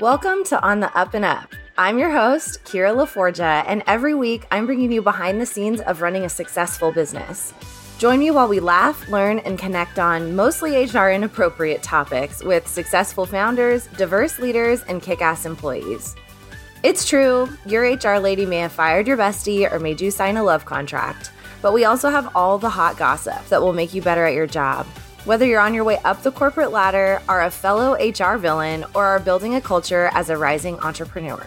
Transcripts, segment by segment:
Welcome to On the Up and Up. I'm your host, Kira LaForgia, and every week I'm bringing you behind the scenes of running a successful business. Join me while we laugh, learn, and connect on mostly HR inappropriate topics with successful founders, diverse leaders, and kick ass employees. It's true, your HR lady may have fired your bestie or made you sign a love contract, but we also have all the hot gossip that will make you better at your job. Whether you're on your way up the corporate ladder, are a fellow HR villain, or are building a culture as a rising entrepreneur.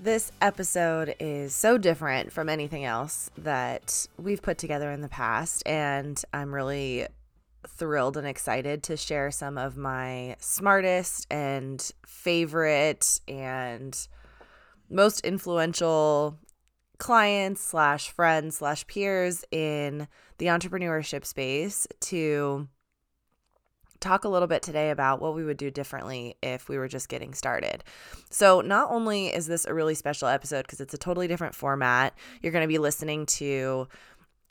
This episode is so different from anything else that we've put together in the past, and I'm really thrilled and excited to share some of my smartest and favorite and most influential clients slash friends slash peers in the entrepreneurship space to talk a little bit today about what we would do differently if we were just getting started. So, not only is this a really special episode because it's a totally different format, you're going to be listening to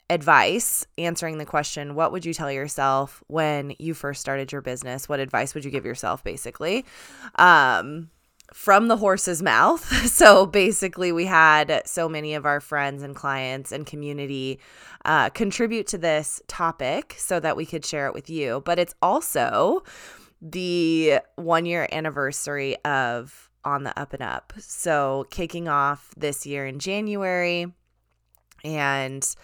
advice answering the question what would you tell yourself when you first started your business what advice would you give yourself basically um from the horse's mouth. So basically, we had so many of our friends and clients and community uh, contribute to this topic so that we could share it with you. But it's also the one year anniversary of On the Up and Up. So kicking off this year in January and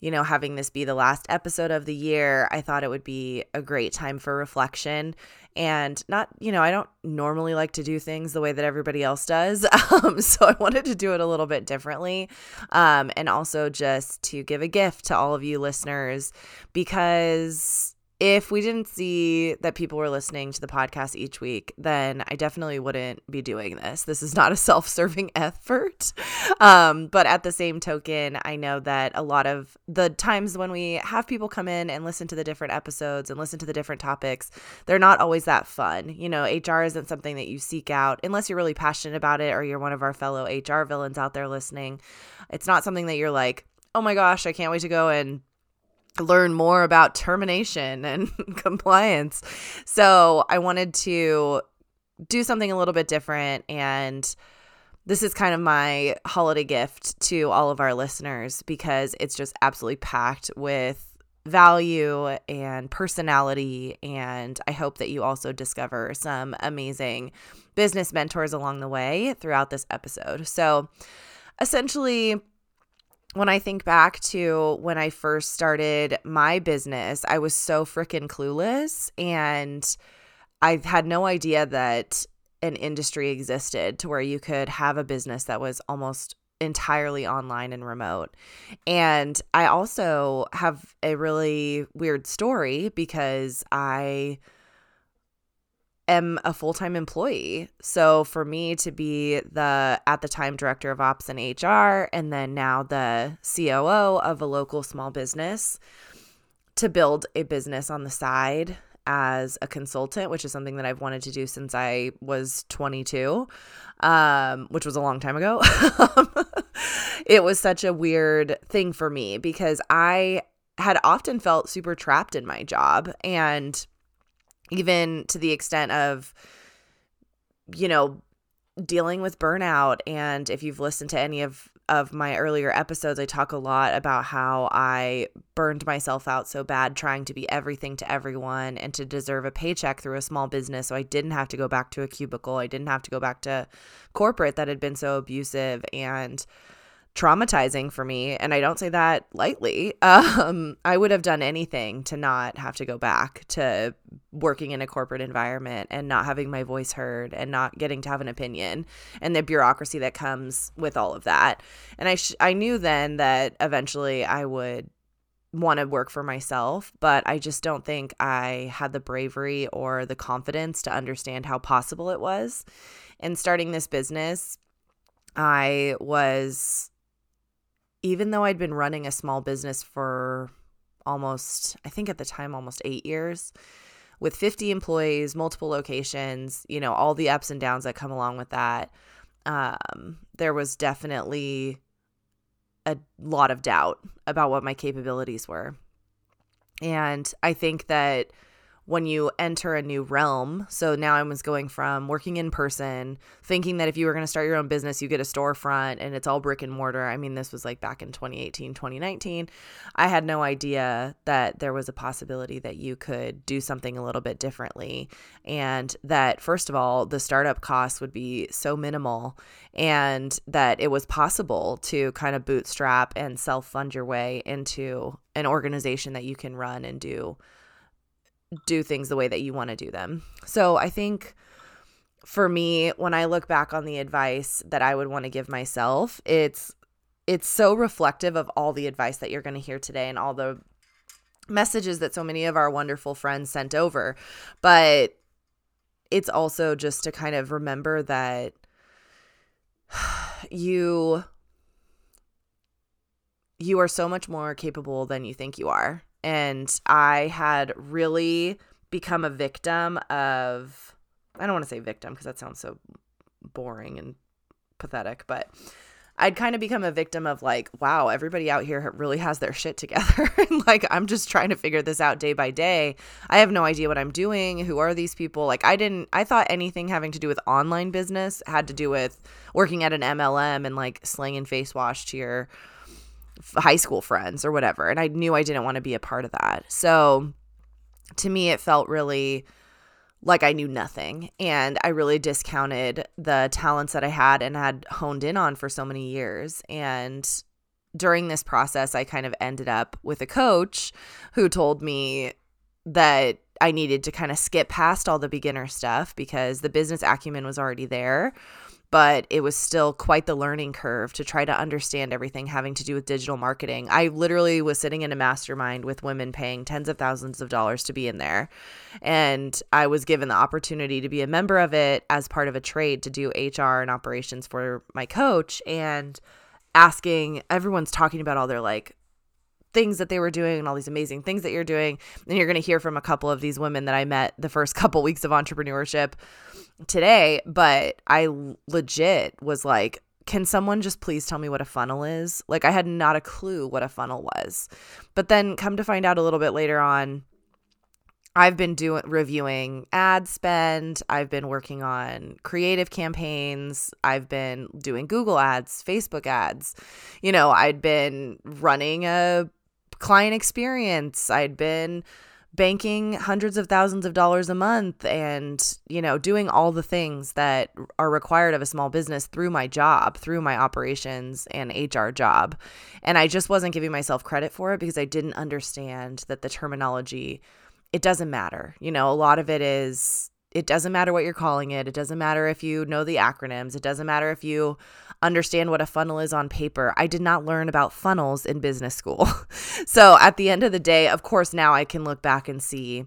you know, having this be the last episode of the year, I thought it would be a great time for reflection and not, you know, I don't normally like to do things the way that everybody else does. Um, so I wanted to do it a little bit differently. Um, and also just to give a gift to all of you listeners because if we didn't see that people were listening to the podcast each week, then I definitely wouldn't be doing this. This is not a self serving effort. Um, but at the same token, I know that a lot of the times when we have people come in and listen to the different episodes and listen to the different topics, they're not always that fun. You know, HR isn't something that you seek out unless you're really passionate about it or you're one of our fellow HR villains out there listening. It's not something that you're like, oh my gosh, I can't wait to go and learn more about termination and compliance. So I wanted to do something a little bit different. And this is kind of my holiday gift to all of our listeners because it's just absolutely packed with value and personality. And I hope that you also discover some amazing business mentors along the way throughout this episode. So essentially, when I think back to when I first started my business, I was so freaking clueless and I had no idea that an industry existed to where you could have a business that was almost entirely online and remote. And I also have a really weird story because I am a full-time employee. So for me to be the at the time director of ops and HR and then now the COO of a local small business to build a business on the side as a consultant, which is something that I've wanted to do since I was 22, um, which was a long time ago. it was such a weird thing for me because I had often felt super trapped in my job and even to the extent of, you know, dealing with burnout. And if you've listened to any of of my earlier episodes, I talk a lot about how I burned myself out so bad trying to be everything to everyone and to deserve a paycheck through a small business. So I didn't have to go back to a cubicle. I didn't have to go back to corporate that had been so abusive. And traumatizing for me and i don't say that lightly. Um, i would have done anything to not have to go back to working in a corporate environment and not having my voice heard and not getting to have an opinion and the bureaucracy that comes with all of that. And i sh- i knew then that eventually i would want to work for myself but i just don't think i had the bravery or the confidence to understand how possible it was. And starting this business i was even though I'd been running a small business for almost, I think at the time, almost eight years, with 50 employees, multiple locations, you know, all the ups and downs that come along with that, um, there was definitely a lot of doubt about what my capabilities were. And I think that when you enter a new realm. So now I was going from working in person, thinking that if you were going to start your own business, you get a storefront and it's all brick and mortar. I mean, this was like back in 2018, 2019. I had no idea that there was a possibility that you could do something a little bit differently. And that, first of all, the startup costs would be so minimal and that it was possible to kind of bootstrap and self fund your way into an organization that you can run and do do things the way that you want to do them. So I think for me, when I look back on the advice that I would want to give myself, it's it's so reflective of all the advice that you're going to hear today and all the messages that so many of our wonderful friends sent over. But it's also just to kind of remember that you you are so much more capable than you think you are and I had really become a victim of I don't want to say victim because that sounds so boring and pathetic, but I'd kind of become a victim of like, wow, everybody out here really has their shit together. and like, I'm just trying to figure this out day by day. I have no idea what I'm doing. Who are these people? Like, I didn't, I thought anything having to do with online business had to do with working at an MLM and like slinging face wash to your high school friends or whatever. And I knew I didn't want to be a part of that. So to me, it felt really like I knew nothing. And I really discounted the talents that I had and had honed in on for so many years. And during this process, I kind of ended up with a coach who told me that I needed to kind of skip past all the beginner stuff because the business acumen was already there but it was still quite the learning curve to try to understand everything having to do with digital marketing. I literally was sitting in a mastermind with women paying tens of thousands of dollars to be in there. And I was given the opportunity to be a member of it as part of a trade to do HR and operations for my coach and asking everyone's talking about all their like things that they were doing and all these amazing things that you're doing. And you're going to hear from a couple of these women that I met the first couple weeks of entrepreneurship today, but I legit was like, can someone just please tell me what a funnel is? Like, I had not a clue what a funnel was. But then come to find out a little bit later on, I've been doing reviewing ad spend. I've been working on creative campaigns. I've been doing Google ads, Facebook ads. You know, I'd been running a client experience. I'd been banking hundreds of thousands of dollars a month and you know doing all the things that are required of a small business through my job through my operations and HR job and I just wasn't giving myself credit for it because I didn't understand that the terminology it doesn't matter you know a lot of it is it doesn't matter what you're calling it. It doesn't matter if you know the acronyms. It doesn't matter if you understand what a funnel is on paper. I did not learn about funnels in business school. so at the end of the day, of course, now I can look back and see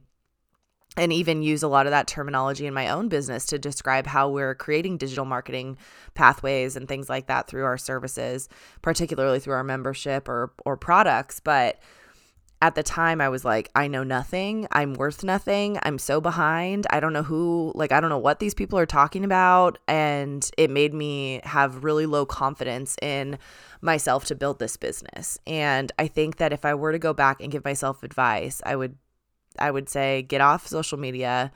and even use a lot of that terminology in my own business to describe how we're creating digital marketing pathways and things like that through our services, particularly through our membership or or products, but at the time I was like, I know nothing. I'm worth nothing. I'm so behind. I don't know who, like, I don't know what these people are talking about. And it made me have really low confidence in myself to build this business. And I think that if I were to go back and give myself advice, I would, I would say, get off social media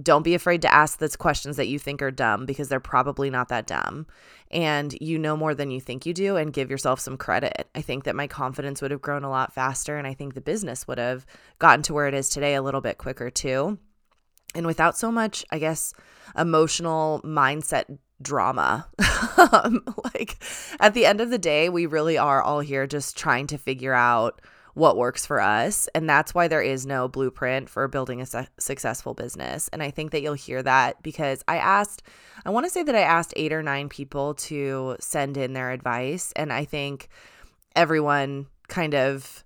don't be afraid to ask those questions that you think are dumb because they're probably not that dumb. And you know more than you think you do and give yourself some credit. I think that my confidence would have grown a lot faster and I think the business would have gotten to where it is today a little bit quicker too. And without so much, I guess, emotional mindset drama. like at the end of the day, we really are all here just trying to figure out what works for us. And that's why there is no blueprint for building a su- successful business. And I think that you'll hear that because I asked, I want to say that I asked eight or nine people to send in their advice. And I think everyone kind of,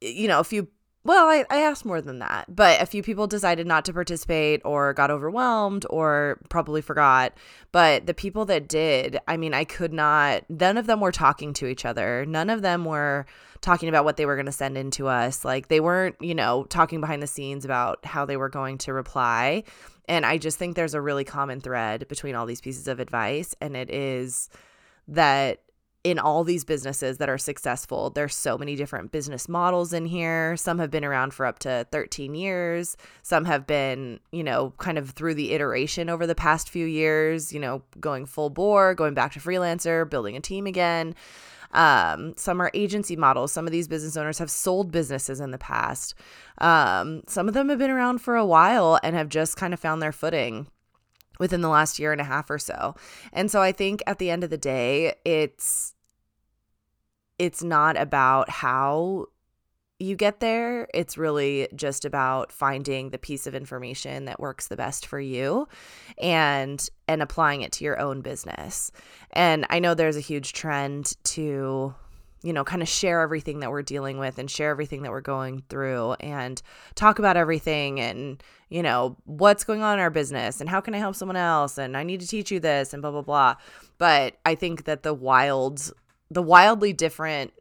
you know, a few well, I, I asked more than that, but a few people decided not to participate or got overwhelmed or probably forgot. But the people that did, I mean, I could not, none of them were talking to each other. None of them were talking about what they were going to send in to us. Like they weren't, you know, talking behind the scenes about how they were going to reply. And I just think there's a really common thread between all these pieces of advice. And it is that in all these businesses that are successful, there's so many different business models in here. Some have been around for up to 13 years. Some have been, you know, kind of through the iteration over the past few years, you know, going full bore, going back to freelancer, building a team again. Um, some are agency models. Some of these business owners have sold businesses in the past. Um, some of them have been around for a while and have just kind of found their footing within the last year and a half or so. And so I think at the end of the day, it's it's not about how you get there. It's really just about finding the piece of information that works the best for you and and applying it to your own business. And I know there's a huge trend to you know, kind of share everything that we're dealing with and share everything that we're going through and talk about everything and, you know, what's going on in our business and how can I help someone else and I need to teach you this and blah blah blah. But I think that the wild the wildly different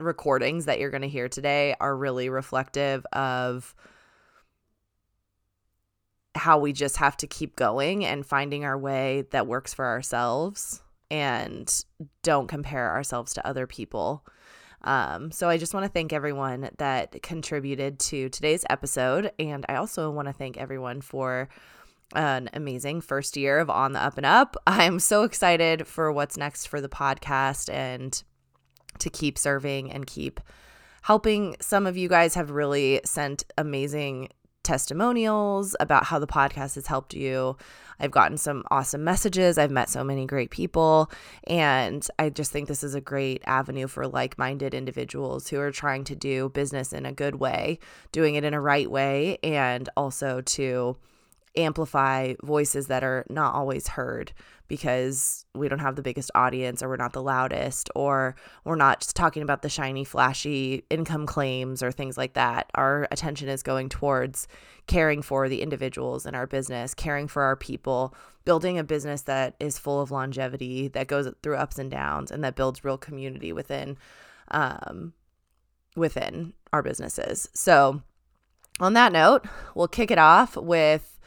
recordings that you're going to hear today are really reflective of how we just have to keep going and finding our way that works for ourselves and don't compare ourselves to other people. Um, so I just want to thank everyone that contributed to today's episode. And I also want to thank everyone for an amazing first year of On the Up and Up. I'm so excited for what's next for the podcast and to keep serving and keep helping. Some of you guys have really sent amazing testimonials about how the podcast has helped you. I've gotten some awesome messages. I've met so many great people. And I just think this is a great avenue for like minded individuals who are trying to do business in a good way, doing it in a right way, and also to amplify voices that are not always heard because we don't have the biggest audience or we're not the loudest or we're not just talking about the shiny flashy income claims or things like that. Our attention is going towards caring for the individuals in our business caring for our people building a business that is full of longevity that goes through ups and downs and that builds real community within um within our businesses. So on that note we'll kick it off with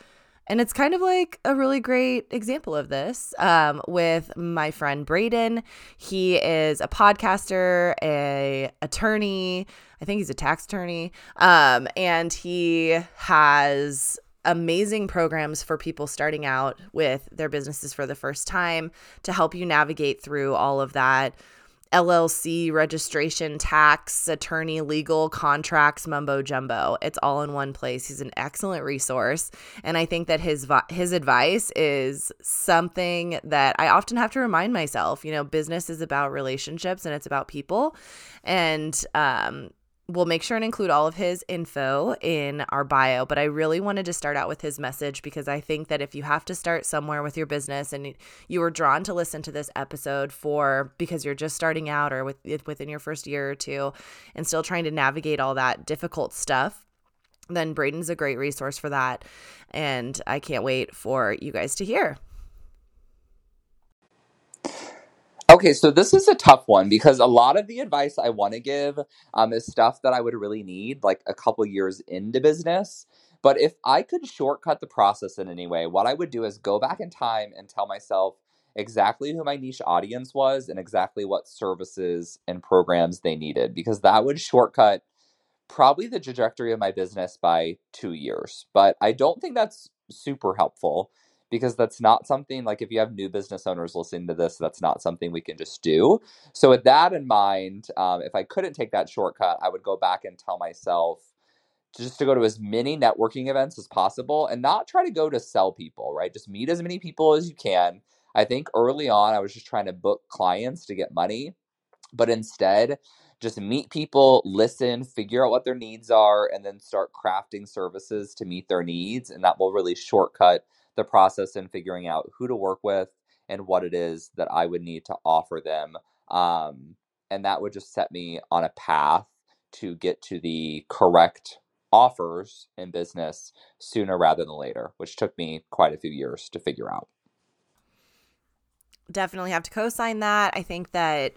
and it's kind of like a really great example of this um, with my friend Braden. He is a podcaster, a attorney. I think he's a tax attorney, um, and he has amazing programs for people starting out with their businesses for the first time to help you navigate through all of that LLC registration, tax, attorney, legal, contracts, mumbo jumbo. It's all in one place. He's an excellent resource, and I think that his his advice is something that I often have to remind myself. You know, business is about relationships and it's about people, and um, we'll make sure and include all of his info in our bio. But I really wanted to start out with his message because I think that if you have to start somewhere with your business and you were drawn to listen to this episode for because you're just starting out or with, within your first year or two and still trying to navigate all that difficult stuff, then Braden's a great resource for that. And I can't wait for you guys to hear. Okay, so this is a tough one because a lot of the advice I want to give um, is stuff that I would really need like a couple years into business. But if I could shortcut the process in any way, what I would do is go back in time and tell myself exactly who my niche audience was and exactly what services and programs they needed because that would shortcut probably the trajectory of my business by two years. But I don't think that's super helpful because that's not something like if you have new business owners listening to this, that's not something we can just do. So, with that in mind, um, if I couldn't take that shortcut, I would go back and tell myself just to go to as many networking events as possible and not try to go to sell people, right? Just meet as many people as you can. I think early on, I was just trying to book clients to get money, but instead, just meet people, listen, figure out what their needs are, and then start crafting services to meet their needs. And that will really shortcut the process in figuring out who to work with and what it is that I would need to offer them. Um, and that would just set me on a path to get to the correct offers in business sooner rather than later, which took me quite a few years to figure out. Definitely have to co sign that. I think that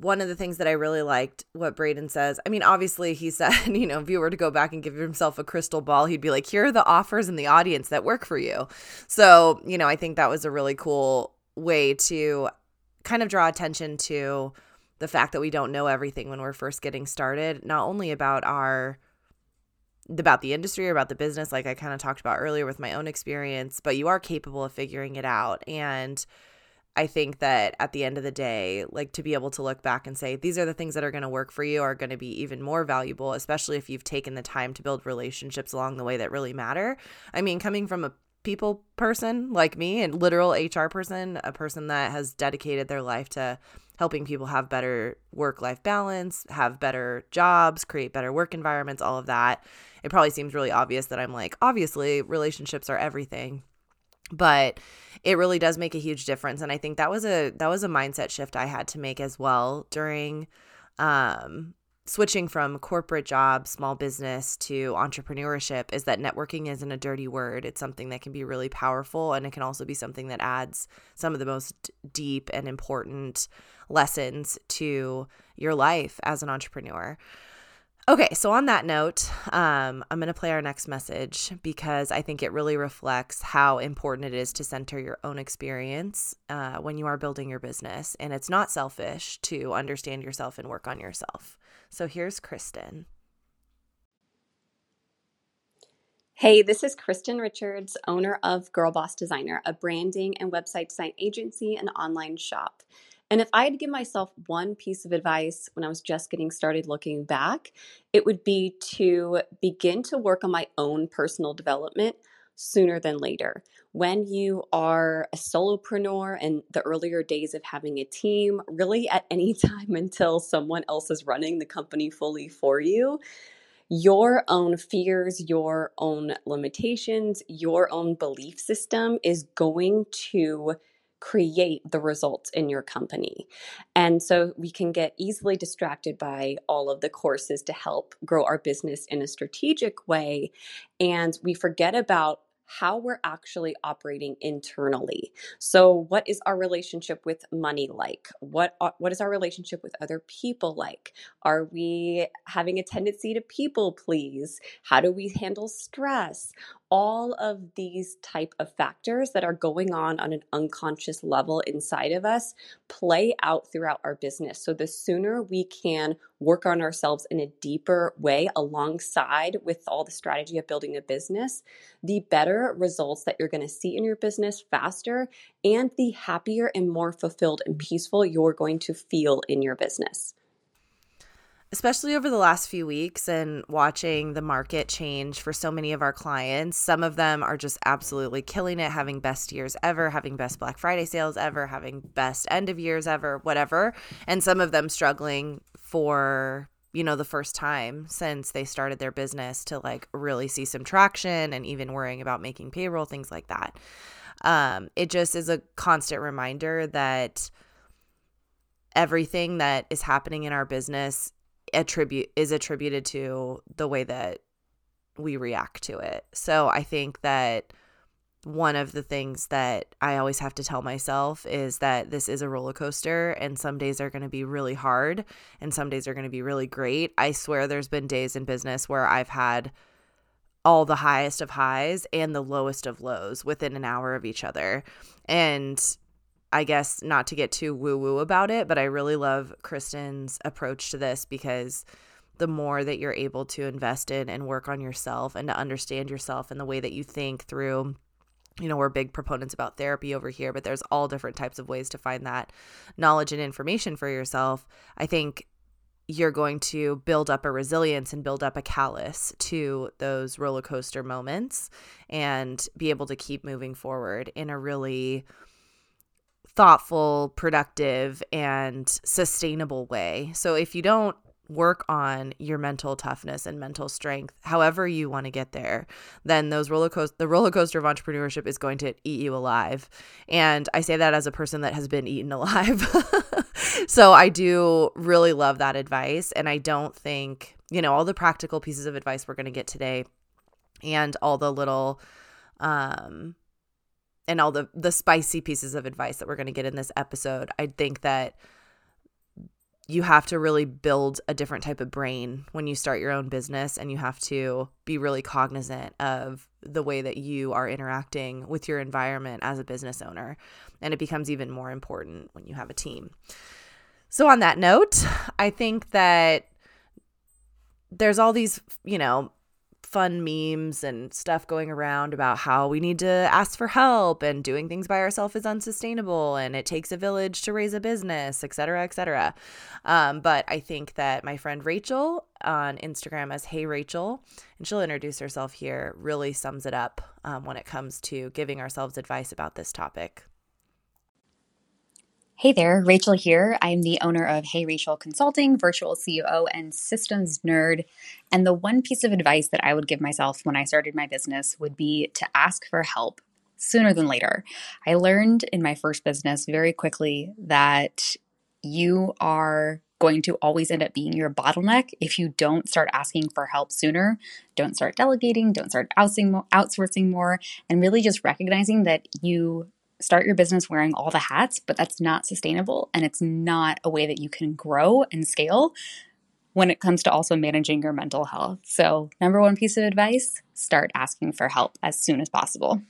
one of the things that I really liked what Braden says. I mean, obviously, he said, you know, if you were to go back and give himself a crystal ball, he'd be like, here are the offers in the audience that work for you. So, you know, I think that was a really cool way to kind of draw attention to the fact that we don't know everything when we're first getting started, not only about our about the industry or about the business like I kind of talked about earlier with my own experience, but you are capable of figuring it out and I think that at the end of the day, like to be able to look back and say, these are the things that are going to work for you are going to be even more valuable, especially if you've taken the time to build relationships along the way that really matter. I mean, coming from a people person like me and literal HR person, a person that has dedicated their life to helping people have better work life balance, have better jobs, create better work environments, all of that. It probably seems really obvious that I'm like, obviously, relationships are everything but it really does make a huge difference and i think that was a that was a mindset shift i had to make as well during um switching from corporate job small business to entrepreneurship is that networking isn't a dirty word. It's something that can be really powerful and it can also be something that adds some of the most deep and important lessons to your life as an entrepreneur Okay, so on that note, um, I'm going to play our next message because I think it really reflects how important it is to center your own experience uh, when you are building your business. And it's not selfish to understand yourself and work on yourself. So here's Kristin. Hey, this is Kristin Richards, owner of Girl Boss Designer, a branding and website design agency and online shop. And if I had to give myself one piece of advice when I was just getting started looking back, it would be to begin to work on my own personal development sooner than later. When you are a solopreneur and the earlier days of having a team, really at any time until someone else is running the company fully for you, your own fears, your own limitations, your own belief system is going to create the results in your company. And so we can get easily distracted by all of the courses to help grow our business in a strategic way. And we forget about how we're actually operating internally. So, what is our relationship with money like? What what is our relationship with other people like? Are we having a tendency to people please? How do we handle stress? All of these type of factors that are going on on an unconscious level inside of us play out throughout our business. So the sooner we can work on ourselves in a deeper way alongside with all the strategy of building a business the better results that you're going to see in your business faster and the happier and more fulfilled and peaceful you're going to feel in your business especially over the last few weeks and watching the market change for so many of our clients. Some of them are just absolutely killing it, having best years ever, having best Black Friday sales ever, having best end of years ever, whatever. And some of them struggling for you know the first time since they started their business to like really see some traction and even worrying about making payroll things like that um it just is a constant reminder that everything that is happening in our business attribute is attributed to the way that we react to it. So I think that one of the things that I always have to tell myself is that this is a roller coaster and some days are going to be really hard and some days are going to be really great. I swear there's been days in business where I've had all the highest of highs and the lowest of lows within an hour of each other. And I guess not to get too woo woo about it, but I really love Kristin's approach to this because the more that you're able to invest in and work on yourself and to understand yourself and the way that you think through you know, we're big proponents about therapy over here, but there's all different types of ways to find that knowledge and information for yourself. I think you're going to build up a resilience and build up a callus to those roller coaster moments and be able to keep moving forward in a really thoughtful, productive, and sustainable way. So if you don't work on your mental toughness and mental strength, however you want to get there, then those roller coaster the roller coaster of entrepreneurship is going to eat you alive. And I say that as a person that has been eaten alive. so I do really love that advice. And I don't think, you know, all the practical pieces of advice we're going to get today and all the little um and all the the spicy pieces of advice that we're going to get in this episode i think that you have to really build a different type of brain when you start your own business and you have to be really cognizant of the way that you are interacting with your environment as a business owner and it becomes even more important when you have a team. So on that note i think that there's all these you know fun memes and stuff going around about how we need to ask for help and doing things by ourselves is unsustainable and it takes a village to raise a business, et cetera, et cetera. Um, but I think that my friend Rachael on Instagram as Hey Rachael, and she'll introduce herself here, really sums it up um, when it comes to giving ourselves advice about this topic. Hey there, Rachael here. I'm the owner of Hey Rachael Consulting, virtual CEO, and systems nerd. And the one piece of advice that I would give myself when I started my business would be to ask for help sooner than later. I learned in my first business very quickly that you are going to always end up being your bottleneck if you don't start asking for help sooner, don't start delegating, don't start outsourcing more, and really just recognizing that you start your business wearing all the hats, but that's not sustainable and it's not a way that you can grow and scale when it comes to also managing your mental health. So, number one piece of advice start asking for help as soon as possible.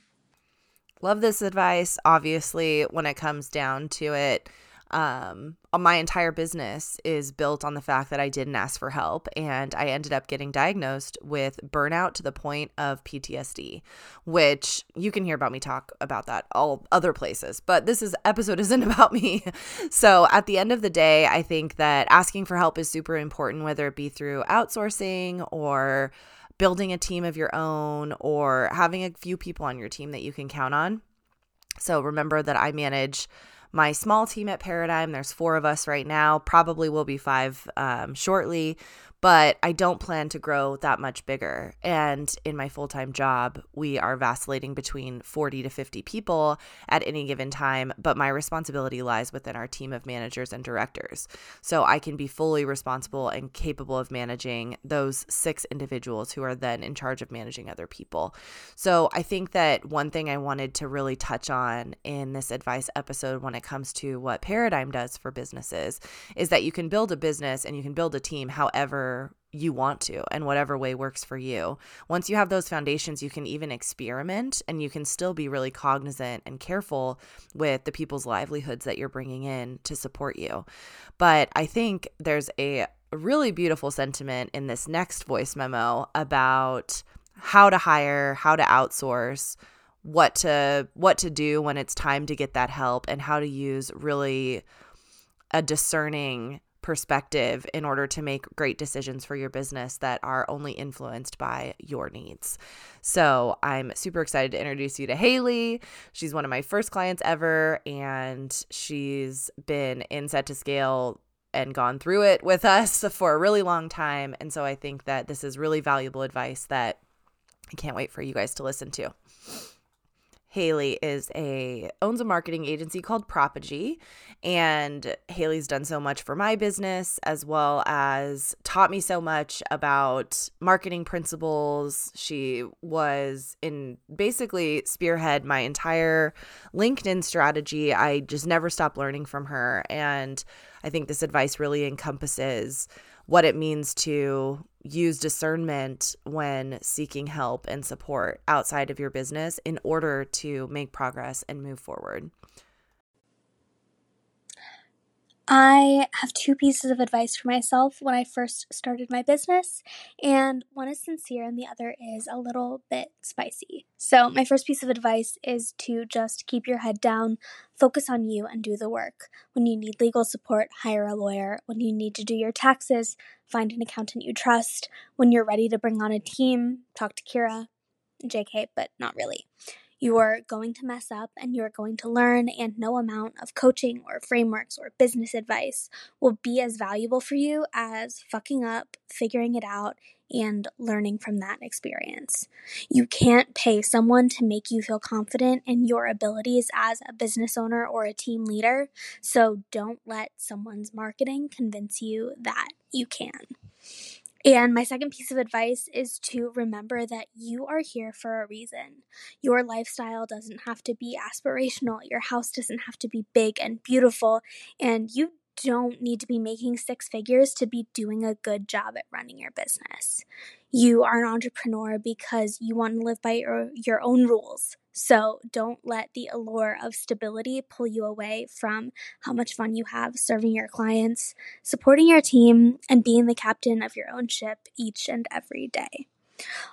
Love this advice. Obviously, when it comes down to it, um, my entire business is built on the fact that I didn't ask for help and I ended up getting diagnosed with burnout to the point of PTSD, which you can hear about me talk about that all other places, but this is episode isn't about me. So at the end of the day, I think that asking for help is super important, whether it be through outsourcing or building a team of your own or having a few people on your team that you can count on. So remember that I manage my small team at Paradigm. There's four of us right now, probably will be five um, shortly but I don't plan to grow that much bigger. And in my full time job, we are vacillating between 40 to 50 people at any given time, but my responsibility lies within our team of managers and directors. So I can be fully responsible and capable of managing those six individuals who are then in charge of managing other people. So I think that one thing I wanted to really touch on in this advice episode when it comes to what Paradigm does for businesses is that you can build a business and you can build a team however you want to and whatever way works for you. Once you have those foundations, you can even experiment and you can still be really cognizant and careful with the people's livelihoods that you're bringing in to support you. But I think there's a really beautiful sentiment in this next voice memo about how to hire, how to outsource, what to what to do when it's time to get that help and how to use really a discerning perspective in order to make great decisions for your business that are only influenced by your needs. So I'm super excited to introduce you to Haley. She's one of my first clients ever, and she's been in set to scale and gone through it with us for a really long time. And so I think that this is really valuable advice that I can't wait for you guys to listen to. Haley is a owns a marketing agency called Propegy and Haley's done so much for my business as well as taught me so much about marketing principles. She was in basically spearhead my entire LinkedIn strategy. I just never stopped learning from her and I think this advice really encompasses what it means to use discernment when seeking help and support outside of your business in order to make progress and move forward. I have two pieces of advice for myself when I first started my business, and one is sincere and the other is a little bit spicy. So, my first piece of advice is to just keep your head down, focus on you, and do the work. When you need legal support, hire a lawyer. When you need to do your taxes, find an accountant you trust. When you're ready to bring on a team, talk to Kira. JK, but not really. You are going to mess up and you are going to learn, and no amount of coaching or frameworks or business advice will be as valuable for you as fucking up, figuring it out, and learning from that experience. You can't pay someone to make you feel confident in your abilities as a business owner or a team leader, so don't let someone's marketing convince you that you can. And my second piece of advice is to remember that you are here for a reason. Your lifestyle doesn't have to be aspirational, your house doesn't have to be big and beautiful, and you don't need to be making six figures to be doing a good job at running your business. You are an entrepreneur because you want to live by your, your own rules. So don't let the allure of stability pull you away from how much fun you have serving your clients, supporting your team, and being the captain of your own ship each and every day.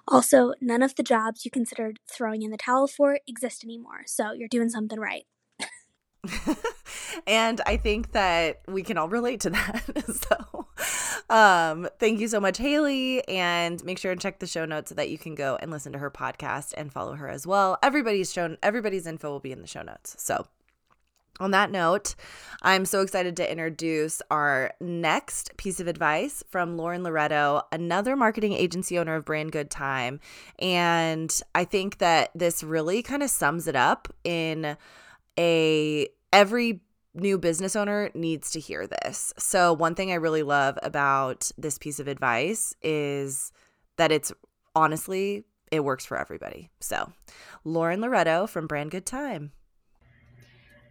Also, none of the jobs you considered throwing in the towel for exist anymore, so you're doing something right. and I think that we can all relate to that. so, um, thank you so much, Haley. And make sure to check the show notes so that you can go and listen to her podcast and follow her as well. Everybody's shown, everybody's info will be in the show notes. So, on that note, I'm so excited to introduce our next piece of advice from Lauren Loreto, another marketing agency owner of Brand Good Time. And I think that this really kind of sums it up in a every new business owner needs to hear this. So, one thing I really love about this piece of advice is that it's honestly, it works for everybody. So, Lauren Loreto from Brand Good Time.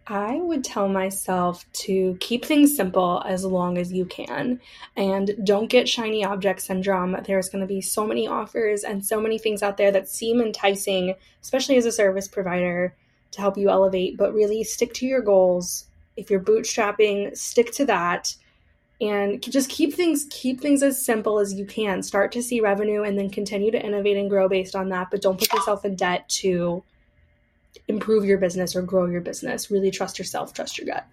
I would tell myself to keep things simple as long as you can and don't get shiny object syndrome. There's going to be so many offers and so many things out there that seem enticing, especially as a service provider to help you elevate, but really stick to your goals. If you're bootstrapping, stick to that and just keep things keep things as simple as you can. Start to see revenue and then continue to innovate and grow based on that, but don't put yourself in debt to improve your business or grow your business. Really trust yourself, trust your gut.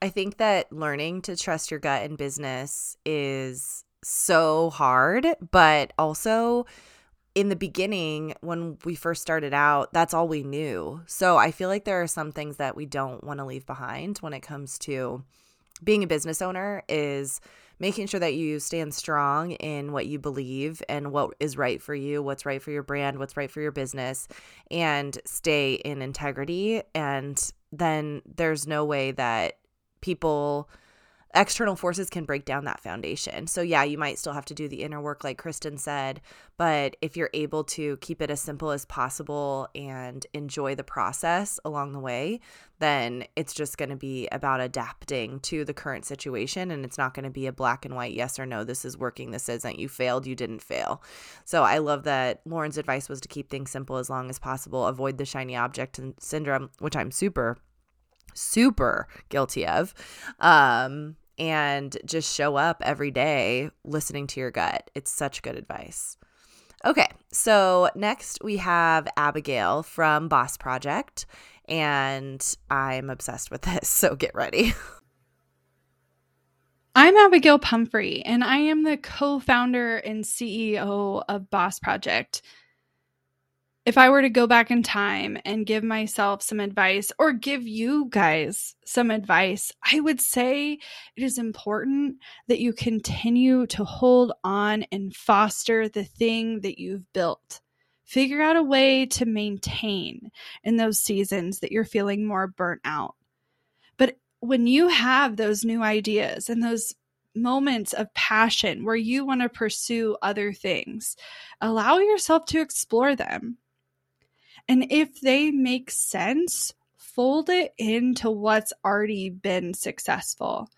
I think that learning to trust your gut in business is so hard, but also in the beginning when we first started out that's all we knew. So i feel like there are some things that we don't want to leave behind when it comes to being a business owner is making sure that you stand strong in what you believe and what is right for you what's right for your brand what's right for your business and stay in integrity. And then there's no way that people external forces can break down that foundation. So, yeah, you might still have to do the inner work, like Kristin said, but if you're able to keep it as simple as possible and enjoy the process along the way, then it's just going to be about adapting to the current situation. And it's not going to be a black and white yes or no, this is working, this isn't. You failed, you didn't fail. So, I love that Lauren's advice was to keep things simple as long as possible, avoid the shiny object syndrome, which I'm super super guilty of um and just show up every day listening to your gut. It's such good advice. Okay, so next we have Abagail from Boss Project, and I'm obsessed with this, so get ready. I'm Abagail Pumphrey, and I am the co founder and CEO of Boss Project if I were to go back in time and give myself some advice or give you guys some advice, I would say it is important that you continue to hold on and foster the thing that you've built. Figure out a way to maintain in those seasons that you're feeling more burnt out. But when you have those new ideas and those moments of passion where you want to pursue other things, allow yourself to explore them and if they make sense, fold it into what's already been successful.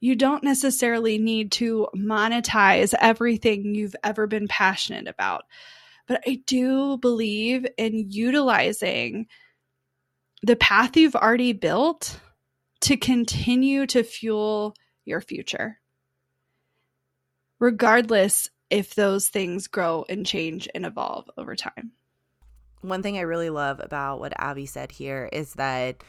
You don't necessarily need to monetize everything you've ever been passionate about. But I do believe in utilizing the path you've already built to continue to fuel your future, regardless if those things grow and change and evolve over time one thing I really love about what Abby said here is that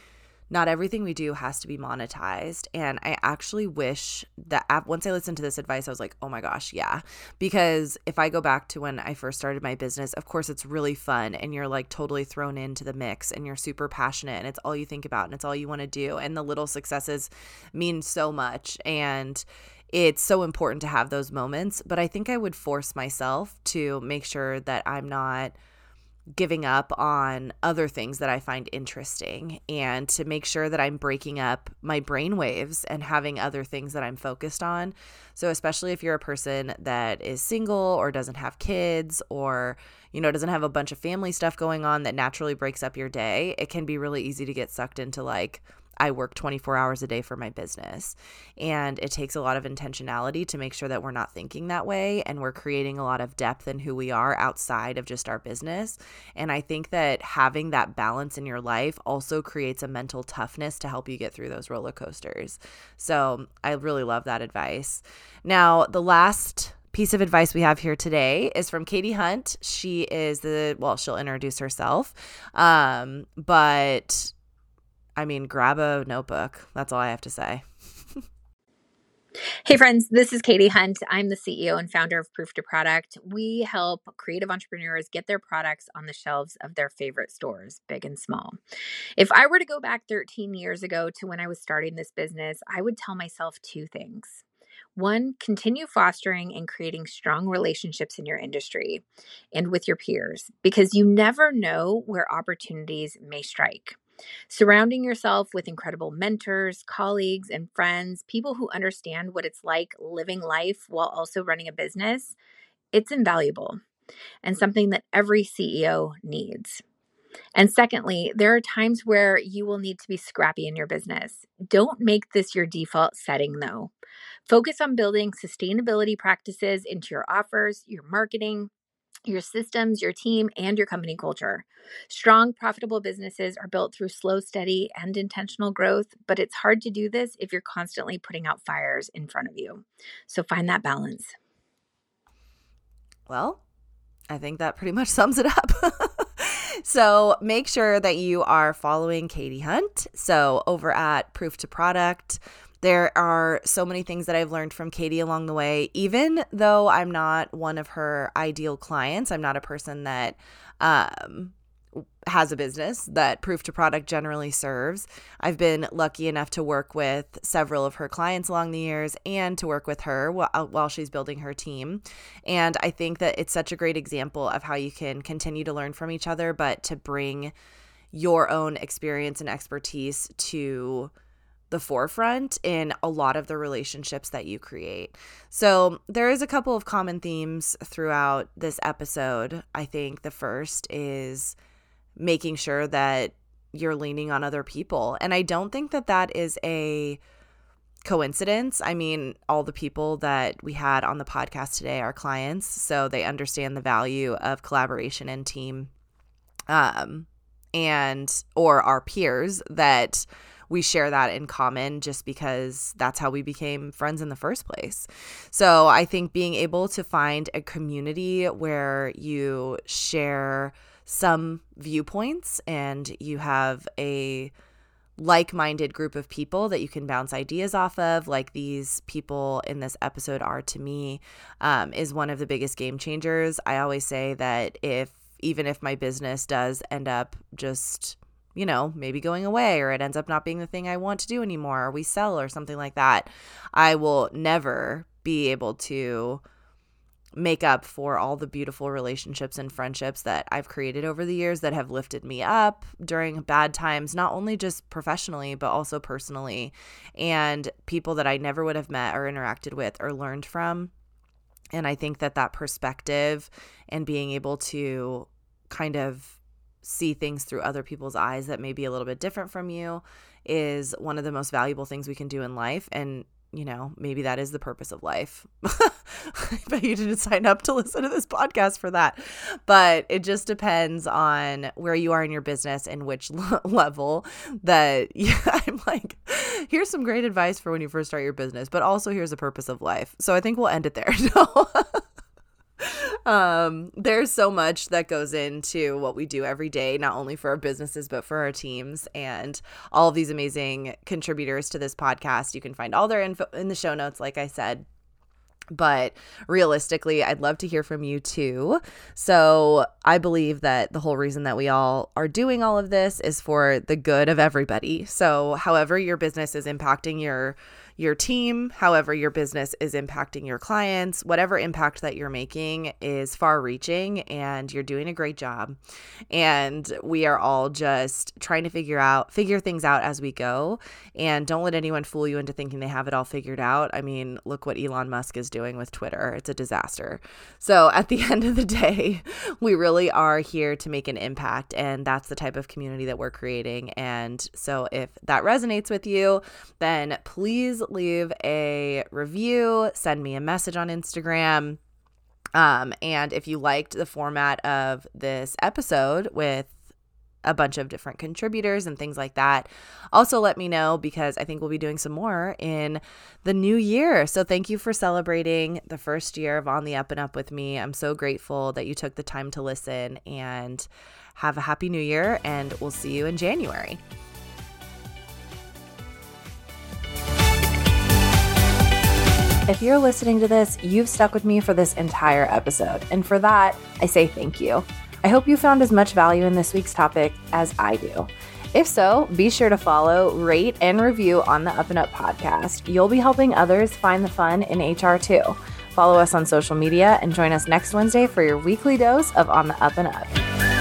not everything we do has to be monetized. And I actually wish that once I listened to this advice, I was like, oh my gosh, yeah. Because if I go back to when I first started my business, of course, it's really fun and you're like totally thrown into the mix and you're super passionate and it's all you think about and it's all you want to do. And the little successes mean so much. And it's so important to have those moments. But I think I would force myself to make sure that I'm not giving up on other things that I find interesting and to make sure that I'm breaking up my brain waves and having other things that I'm focused on. So, especially if you're a person that is single or doesn't have kids or, you know, doesn't have a bunch of family stuff going on that naturally breaks up your day, it can be really easy to get sucked into like, I work 24 hours a day for my business. And it takes a lot of intentionality to make sure that we're not thinking that way and we're creating a lot of depth in who we are outside of just our business. And I think that having that balance in your life also creates a mental toughness to help you get through those roller coasters. So I really love that advice. Now, the last piece of advice we have here today is from Katie Hunt. She is the, well, she'll introduce herself. Um, but I mean, grab a notebook. That's all I have to say. Hey, friends, this is Katie Hunt. I'm the CEO and founder of Proof to Product. We help creative entrepreneurs get their products on the shelves of their favorite stores, big and small. If I were to go back 13 years ago to when I was starting this business, I would tell myself two things. One, continue fostering and creating strong relationships in your industry and with your peers because you never know where opportunities may strike. Surrounding yourself with incredible mentors, colleagues, and friends, people who understand what it's like living life while also running a business, it's invaluable and something that every CEO needs. And secondly, there are times where you will need to be scrappy in your business. Don't make this your default setting, though. Focus on building sustainability practices into your offers, your marketing, your systems, your team, and your company culture. Strong, profitable businesses are built through slow, steady, and intentional growth, but it's hard to do this if you're constantly putting out fires in front of you. So find that balance. Well, I think that pretty much sums it up. so make sure that you are following Katie Hunt. So over at Proof to Product, there are so many things that I've learned from Katie along the way. Even though I'm not one of her ideal clients, I'm not a person that um, has a business that Proof to Product generally serves. I've been lucky enough to work with several of her clients along the years and to work with her while, uh, while she's building her team. And I think that it's such a great example of how you can continue to learn from each other, but to bring your own experience and expertise to the forefront in a lot of the relationships that you create. So, there is a couple of common themes throughout this episode. I think the first is making sure that you're leaning on other people. And I don't think that that is a coincidence. I mean, all the people that we had on the podcast today are clients, so they understand the value of collaboration and team um and or our peers that we share that in common just because that's how we became friends in the first place. So I think being able to find a community where you share some viewpoints and you have a like minded group of people that you can bounce ideas off of, like these people in this episode are to me, um, is one of the biggest game changers. I always say that if even if my business does end up just you know, maybe going away or it ends up not being the thing I want to do anymore or we sell or something like that, I will never be able to make up for all the beautiful relationships and friendships that I've created over the years that have lifted me up during bad times, not only just professionally, but also personally, and people that I never would have met or interacted with or learned from. And I think that that perspective and being able to kind of see things through other people's eyes that may be a little bit different from you is one of the most valuable things we can do in life. And, you know, maybe that is the purpose of life. but you didn't sign up to listen to this podcast for that. But it just depends on where you are in your business and which level that yeah, I'm like, here's some great advice for when you first start your business, but also here's the purpose of life. So I think we'll end it there. No um, there's so much that goes into what we do every day, not only for our businesses, but for our teams and all of these amazing contributors to this podcast. You can find all their info in the show notes, like I said. But realistically, I'd love to hear from you too. So, I believe that the whole reason that we all are doing all of this is for the good of everybody. So, however, your business is impacting your your team, however, your business is impacting your clients, whatever impact that you're making is far reaching and you're doing a great job. And we are all just trying to figure out, figure things out as we go. And don't let anyone fool you into thinking they have it all figured out. I mean, look what Elon Musk is doing with Twitter. It's a disaster. So at the end of the day, we really are here to make an impact. And that's the type of community that we're creating. And so if that resonates with you, then please leave a review, send me a message on Instagram. Um, and if you liked the format of this episode with a bunch of different contributors and things like that. Also, let me know because I think we'll be doing some more in the new year. So, thank you for celebrating the first year of On the Up and Up with me. I'm so grateful that you took the time to listen and have a happy new year, and we'll see you in January. If you're listening to this, you've stuck with me for this entire episode, and for that, I say thank you. I hope you found as much value in this week's topic as I do. If so, be sure to follow, rate, and review on the Up and Up podcast. You'll be helping others find the fun in HR too. Follow us on social media and join us next Wednesday for your weekly dose of On the Up and Up.